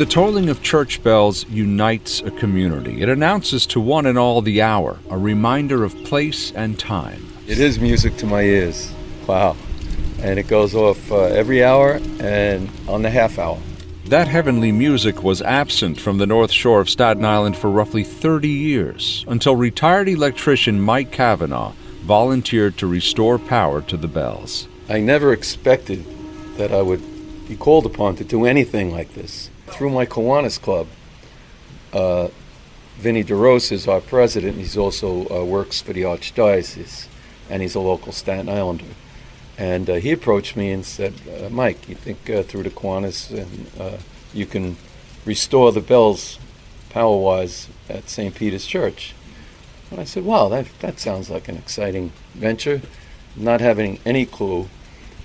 The tolling of church bells unites a community. It announces to one and all the hour, a reminder of place and time. It is music to my ears. Wow. And it goes off uh, every hour and on the half hour. That heavenly music was absent from the North Shore of Staten Island for roughly 30 years until retired electrician Mike Kavanaugh volunteered to restore power to the bells. I never expected that I would be called upon to do anything like this. Through my Kiwanis Club, uh, Vinny DeRose is our president. He's also uh, works for the Archdiocese, and he's a local Staten Islander. And uh, he approached me and said, uh, Mike, you think uh, through the Kiwanis and uh, you can restore the bells power-wise at St. Peter's Church? And I said, wow, that, that sounds like an exciting venture. Not having any clue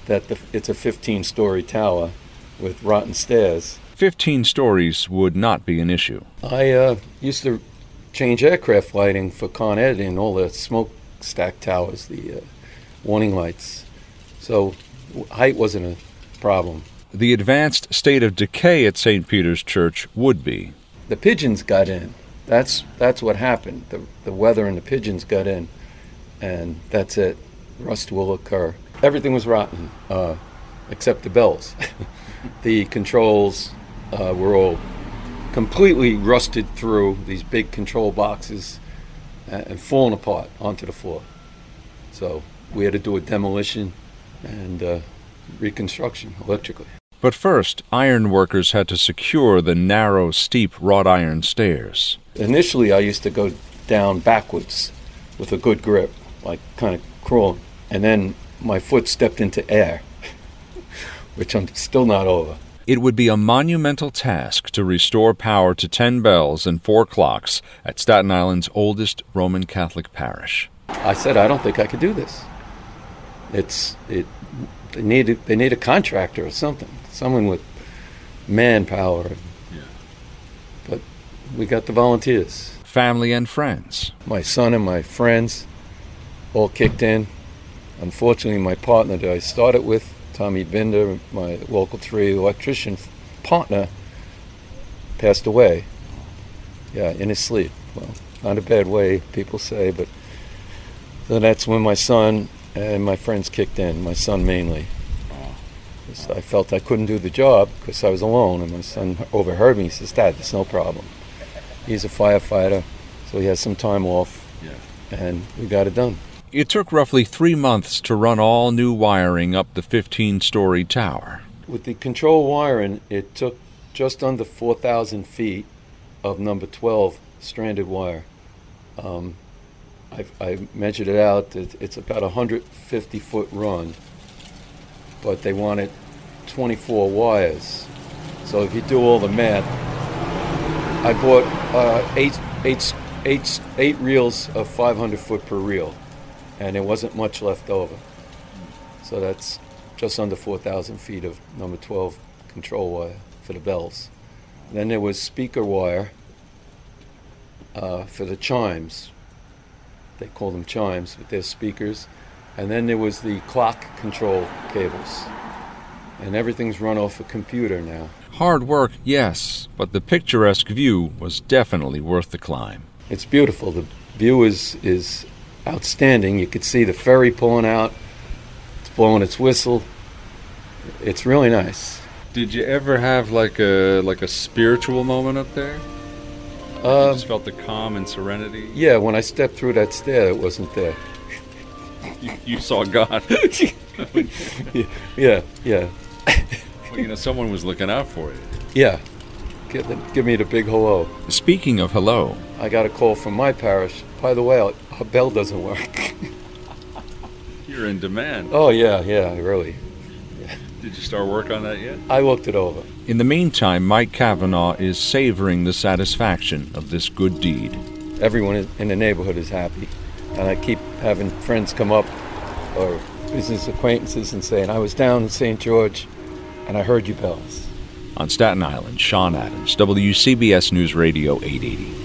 that the, it's a 15-story tower with rotten stairs. 15 stories would not be an issue. I uh, used to change aircraft lighting for Con Ed and all the smokestack towers, the uh, warning lights. So height wasn't a problem. The advanced state of decay at St. Peter's Church would be. The pigeons got in. That's that's what happened. The the weather and the pigeons got in, and that's it. Rust will occur. Everything was rotten, uh, except the bells. the controls uh, were all completely rusted through these big control boxes and, and falling apart onto the floor. So we had to do a demolition and uh, reconstruction electrically. But first, iron workers had to secure the narrow, steep wrought iron stairs. Initially, I used to go down backwards with a good grip, like kind of crawling, and then my foot stepped into air, which I'm still not over. It would be a monumental task to restore power to 10 bells and 4 clocks at Staten Island's oldest Roman Catholic parish. I said, I don't think I could do this. It's it. They need they need a contractor or something, someone with manpower. Yeah. But we got the volunteers. Family and friends. My son and my friends all kicked in. Unfortunately, my partner that I started with, Tommy Binder, my local three electrician partner, passed away. Yeah, in his sleep. Well, not a bad way, people say, but so that's when my son and my friends kicked in, my son mainly. I felt I couldn't do the job because I was alone, and my son overheard me. He says, Dad, there's no problem. He's a firefighter, so he has some time off, and we got it done. It took roughly three months to run all new wiring up the 15 story tower. With the control wiring, it took just under 4,000 feet of number 12 stranded wire. Um, I, I measured it out. It, it's about a 150 foot run, but they wanted 24 wires. So if you do all the math, I bought uh, eight, eight, eight, eight reels of 500 foot per reel, and there wasn't much left over. So that's just under 4,000 feet of number 12 control wire for the bells. Then there was speaker wire uh, for the chimes. They call them chimes, but they're speakers. And then there was the clock control cables. And everything's run off a computer now. Hard work, yes, but the picturesque view was definitely worth the climb. It's beautiful. The view is, is outstanding. You could see the ferry pulling out, it's blowing its whistle. It's really nice. Did you ever have like a like a spiritual moment up there? you Um, just felt the calm and serenity. yeah, when I stepped through that stair, it wasn't there. You, you saw God. yeah, yeah, well, you know, someone was looking out for you. yeah. give, the, give me the big hello. Speaking of hello, I got a call from my parish. By the way, our bell doesn't work. you're in demand. oh, yeah, yeah, really. Did you start work on that yet? I looked it over. In the meantime, Mike Kavanaugh is savoring the satisfaction of this good deed. Everyone in- in the neighborhood is happy. And I keep having friends come up or business acquaintances and saying, I was down in St. George and I heard you bells. On Staten Island, Sean Adams, WCBS News Radio 880.